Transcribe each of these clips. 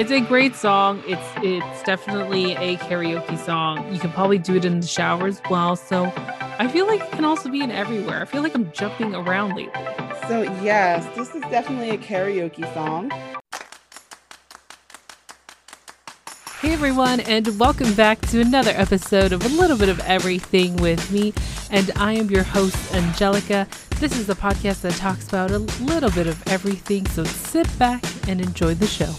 It's a great song. It's it's definitely a karaoke song. You can probably do it in the shower as well. So I feel like it can also be in everywhere. I feel like I'm jumping around lately. So yes, this is definitely a karaoke song. Hey everyone, and welcome back to another episode of A Little Bit of Everything with me. And I am your host, Angelica. This is a podcast that talks about a little bit of everything. So sit back and enjoy the show.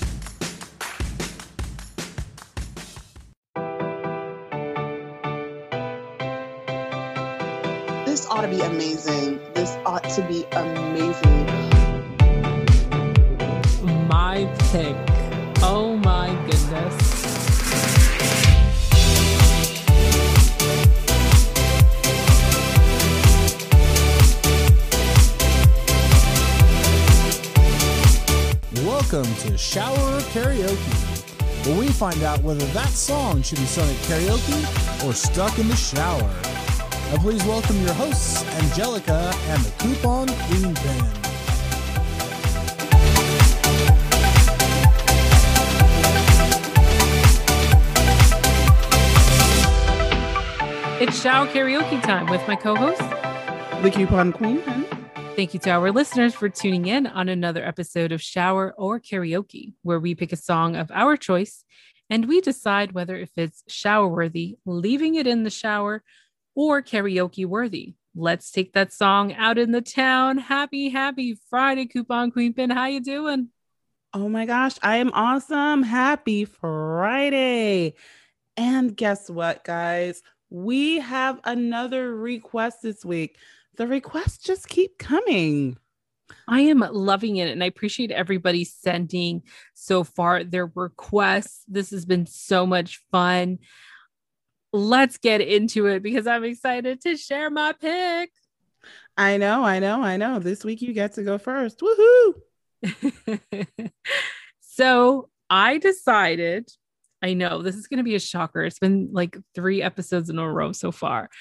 Welcome to Shower Karaoke, where we find out whether that song should be sung at karaoke or stuck in the shower. Now please welcome your hosts, Angelica and the Coupon Queen Band. It's shower karaoke time with my co host. The coupon queen. Thank you to our listeners for tuning in on another episode of Shower or Karaoke, where we pick a song of our choice and we decide whether if it's shower worthy, leaving it in the shower, or karaoke worthy. Let's take that song out in the town. Happy, happy Friday, Coupon Queen Pin. How you doing? Oh my gosh, I am awesome. Happy Friday. And guess what, guys? We have another request this week. The requests just keep coming. I am loving it and I appreciate everybody sending so far their requests. This has been so much fun. Let's get into it because I'm excited to share my pick. I know, I know, I know. This week you get to go first. Woohoo! so I decided, I know this is going to be a shocker. It's been like three episodes in a row so far.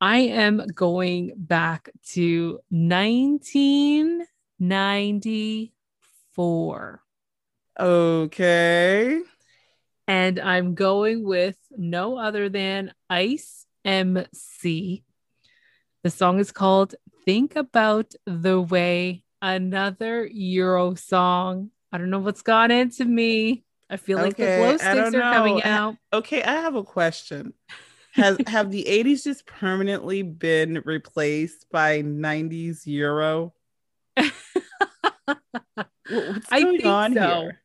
I am going back to 1994. Okay. And I'm going with no other than Ice MC. The song is called Think About the Way, another Euro song. I don't know what's gone into me. I feel like Okay, the glow sticks are coming out. Okay, I have a question. Has have the 80s just permanently been replaced by 90s Euro? Wh- What's I going think on so. here?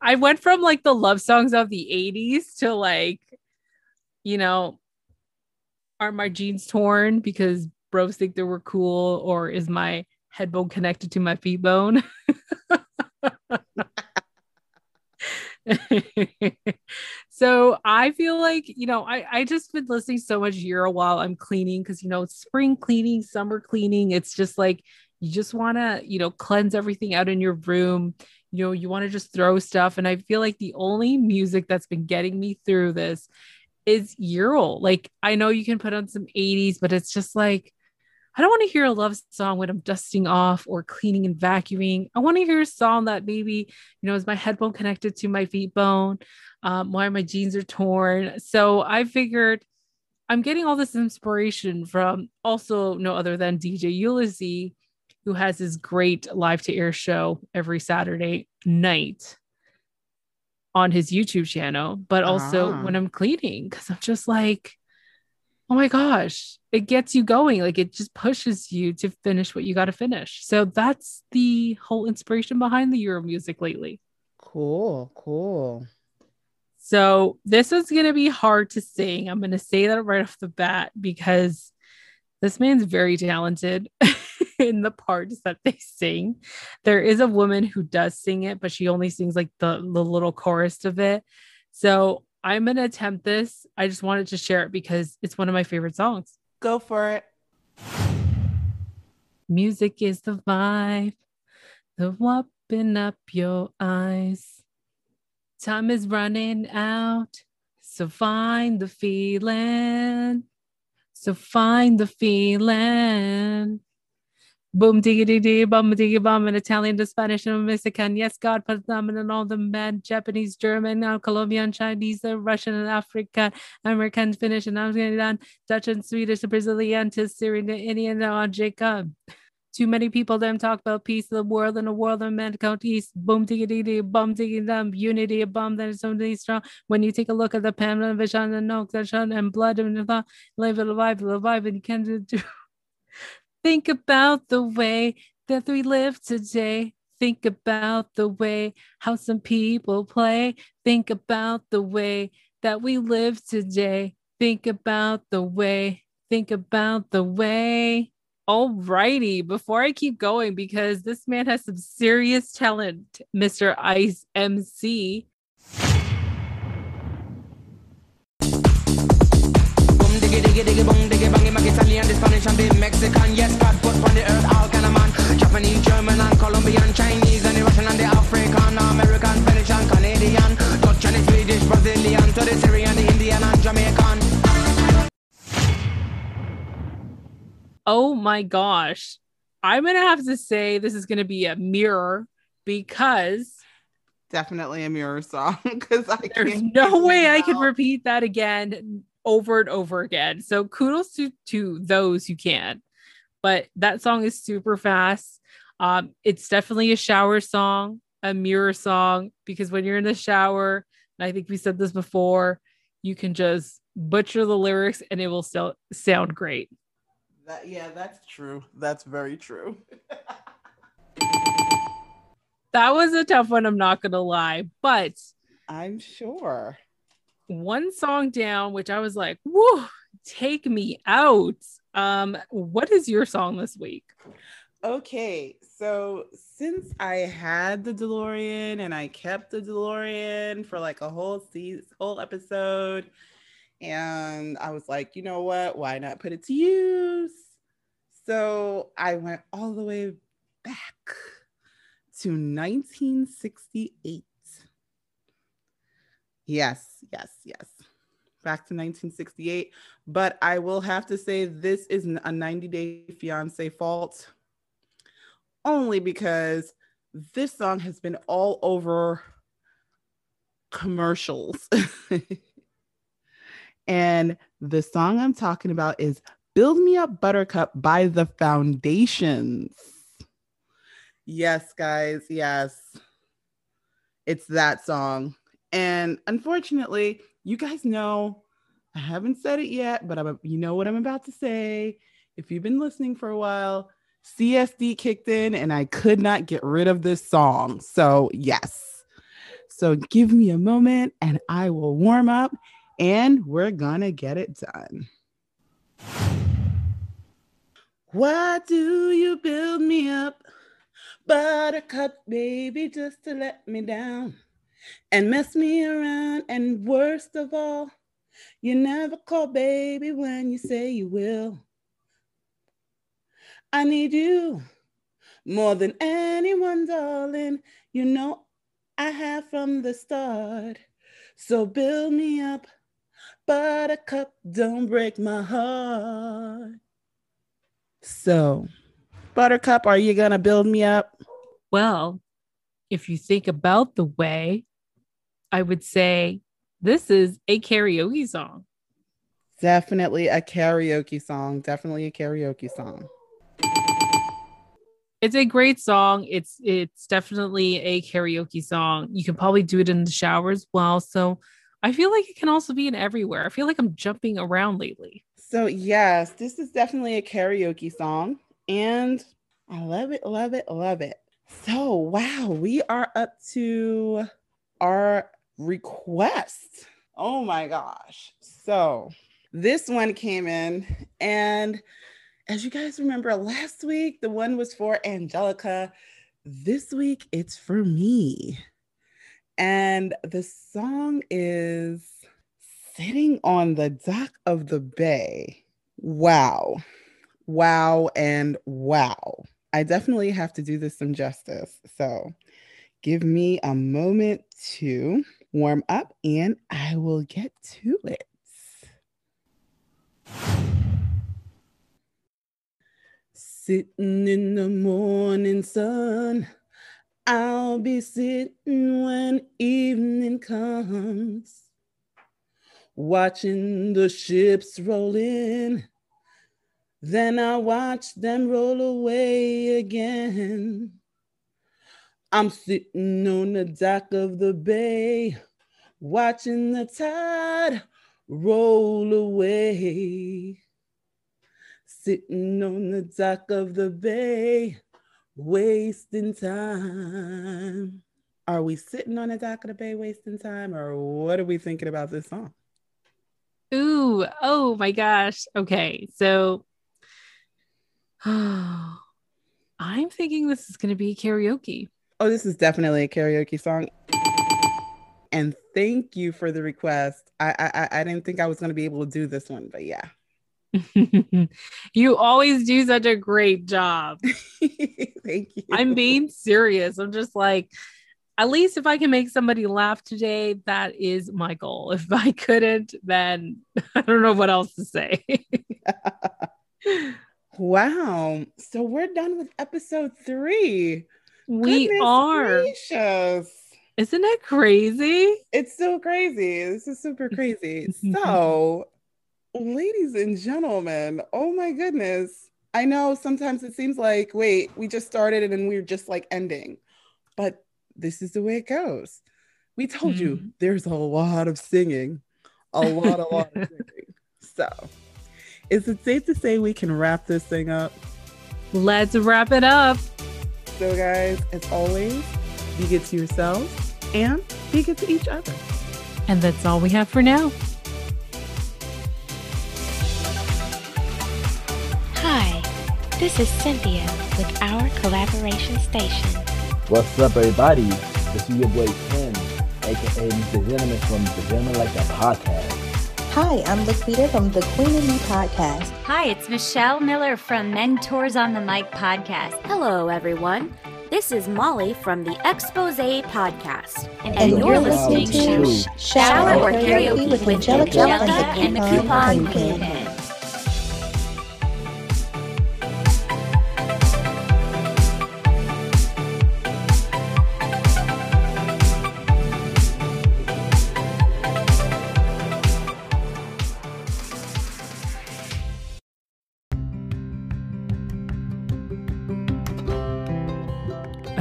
I went from like the love songs of the 80s to like, you know, are my jeans torn because bros think they were cool, or is my head bone connected to my feet bone? so I feel like, you know, I, I just been listening so much Euro while I'm cleaning because, you know, spring cleaning, summer cleaning. It's just like, you just want to, you know, cleanse everything out in your room you know you want to just throw stuff and i feel like the only music that's been getting me through this is Euro. like i know you can put on some 80s but it's just like i don't want to hear a love song when i'm dusting off or cleaning and vacuuming i want to hear a song that maybe you know is my head bone connected to my feet bone um, why my jeans are torn so i figured i'm getting all this inspiration from also no other than dj ulysses who has his great live to air show every Saturday night on his YouTube channel, but also Ah. when I'm cleaning, because I'm just like, oh my gosh, it gets you going. Like it just pushes you to finish what you got to finish. So that's the whole inspiration behind the Euro music lately. Cool, cool. So this is going to be hard to sing. I'm going to say that right off the bat because this man's very talented in the parts that they sing. There is a woman who does sing it, but she only sings like the, the little chorus of it. So I'm going to attempt this. I just wanted to share it because it's one of my favorite songs. Go for it. Music is the vibe, the open up your eyes. Time is running out, so find the feeling. So find the feeling. Boom diggy diggy bum diggy bum in Italian to Spanish and Mexican. Yes, God put them in all the men, Japanese, German, now Colombian, Chinese, Russian and African, American, Finnish and Afghan, Dutch and Swedish, the Brazilian to Syrian, Indian, and Jacob. Too many people them talk about peace of the world and the world of mankind Count east. Boom diggy diggy bum diggy them unity a bum that is something strong. When you take a look at the Pamela Vision and Noak and blood and the live alive, alive, and can do Think about the way that we live today. Think about the way how some people play. Think about the way that we live today. Think about the way. Think about the way. Alrighty, before I keep going, because this man has some serious talent, Mr. Ice MC. Diggy diggy diggy bong diggy bangy mac Italian, the Spanish and the Mexican. Yes, God put on the earth all kind of man. Japanese, German and Colombian, Chinese and the Russian and the African, American, Finnish and Canadian, Dutch and the Swedish, Brazilian, to the Syrian, the Indian and Jamaican. Oh my gosh. I'm going to have to say this is going to be a mirror because definitely a mirror song because there's no way I could repeat that again over and over again. So kudos to, to those who can. But that song is super fast. Um, it's definitely a shower song, a mirror song, because when you're in the shower, and I think we said this before, you can just butcher the lyrics and it will still sound great. That, yeah, that's true. That's very true. that was a tough one, I'm not gonna lie, but I'm sure one song down, which I was like, whoa, take me out. Um, what is your song this week? Okay, so since I had the DeLorean and I kept the DeLorean for like a whole season, whole episode, and I was like, you know what? Why not put it to use? So I went all the way back to 1968 Yes, yes, yes. Back to 1968. But I will have to say this is a 90 Day Fiance fault only because this song has been all over commercials. and the song I'm talking about is Build Me Up Buttercup by the Foundations. Yes, guys, yes. It's that song. And unfortunately, you guys know I haven't said it yet, but I'm, you know what I'm about to say. If you've been listening for a while, CSD kicked in and I could not get rid of this song. So, yes. So, give me a moment and I will warm up and we're gonna get it done. Why do you build me up, buttercup baby, just to let me down? And mess me around. And worst of all, you never call baby when you say you will. I need you more than anyone, darling. You know I have from the start. So build me up, buttercup, don't break my heart. So, buttercup, are you gonna build me up? Well, if you think about the way I would say this is a karaoke song. Definitely a karaoke song. Definitely a karaoke song. It's a great song. It's it's definitely a karaoke song. You can probably do it in the shower as well. So I feel like it can also be in everywhere. I feel like I'm jumping around lately. So yes, this is definitely a karaoke song. And I love it, love it, love it. So wow, we are up to our request. Oh my gosh. So this one came in, and as you guys remember, last week the one was for Angelica. This week it's for me. And the song is Sitting on the Dock of the Bay. Wow. Wow. And wow. I definitely have to do this some justice. So give me a moment to warm up and I will get to it. Sitting in the morning sun, I'll be sitting when evening comes, watching the ships roll in. Then I watch them roll away again. I'm sitting on the dock of the bay, watching the tide roll away. Sitting on the dock of the bay, wasting time. Are we sitting on the dock of the bay wasting time, or what are we thinking about this song? Ooh, oh my gosh. Okay, so I'm thinking this is going to be karaoke. Oh, this is definitely a karaoke song. And thank you for the request. I I, I didn't think I was going to be able to do this one, but yeah. you always do such a great job. thank you. I'm being serious. I'm just like, at least if I can make somebody laugh today, that is my goal. If I couldn't, then I don't know what else to say. wow. So we're done with episode three. We Goodness are. Gracious. Isn't that crazy? It's so crazy. This is super crazy. so, ladies and gentlemen, oh my goodness. I know sometimes it seems like, wait, we just started and then we we're just like ending. But this is the way it goes. We told mm. you there's a lot of singing, a lot, a lot of singing. So, is it safe to say we can wrap this thing up? Let's wrap it up. So, guys, as always, be good to yourselves and be good to each other. And that's all we have for now. Hi, this is Cynthia with our collaboration station. What's up, everybody? This is your boy Ken, aka Mr. Gentleman from the Gentleman Like That podcast. Hi, I'm Laquita from the Queen and Me podcast. Hi, it's Michelle Miller from Mentors on the Mic podcast. Hello, everyone. This is Molly from the Expose podcast. And, and you're, you're listening, listening to Shower, Shower or Karaoke, karaoke with Angelica, Angelica and the Coupon Queen.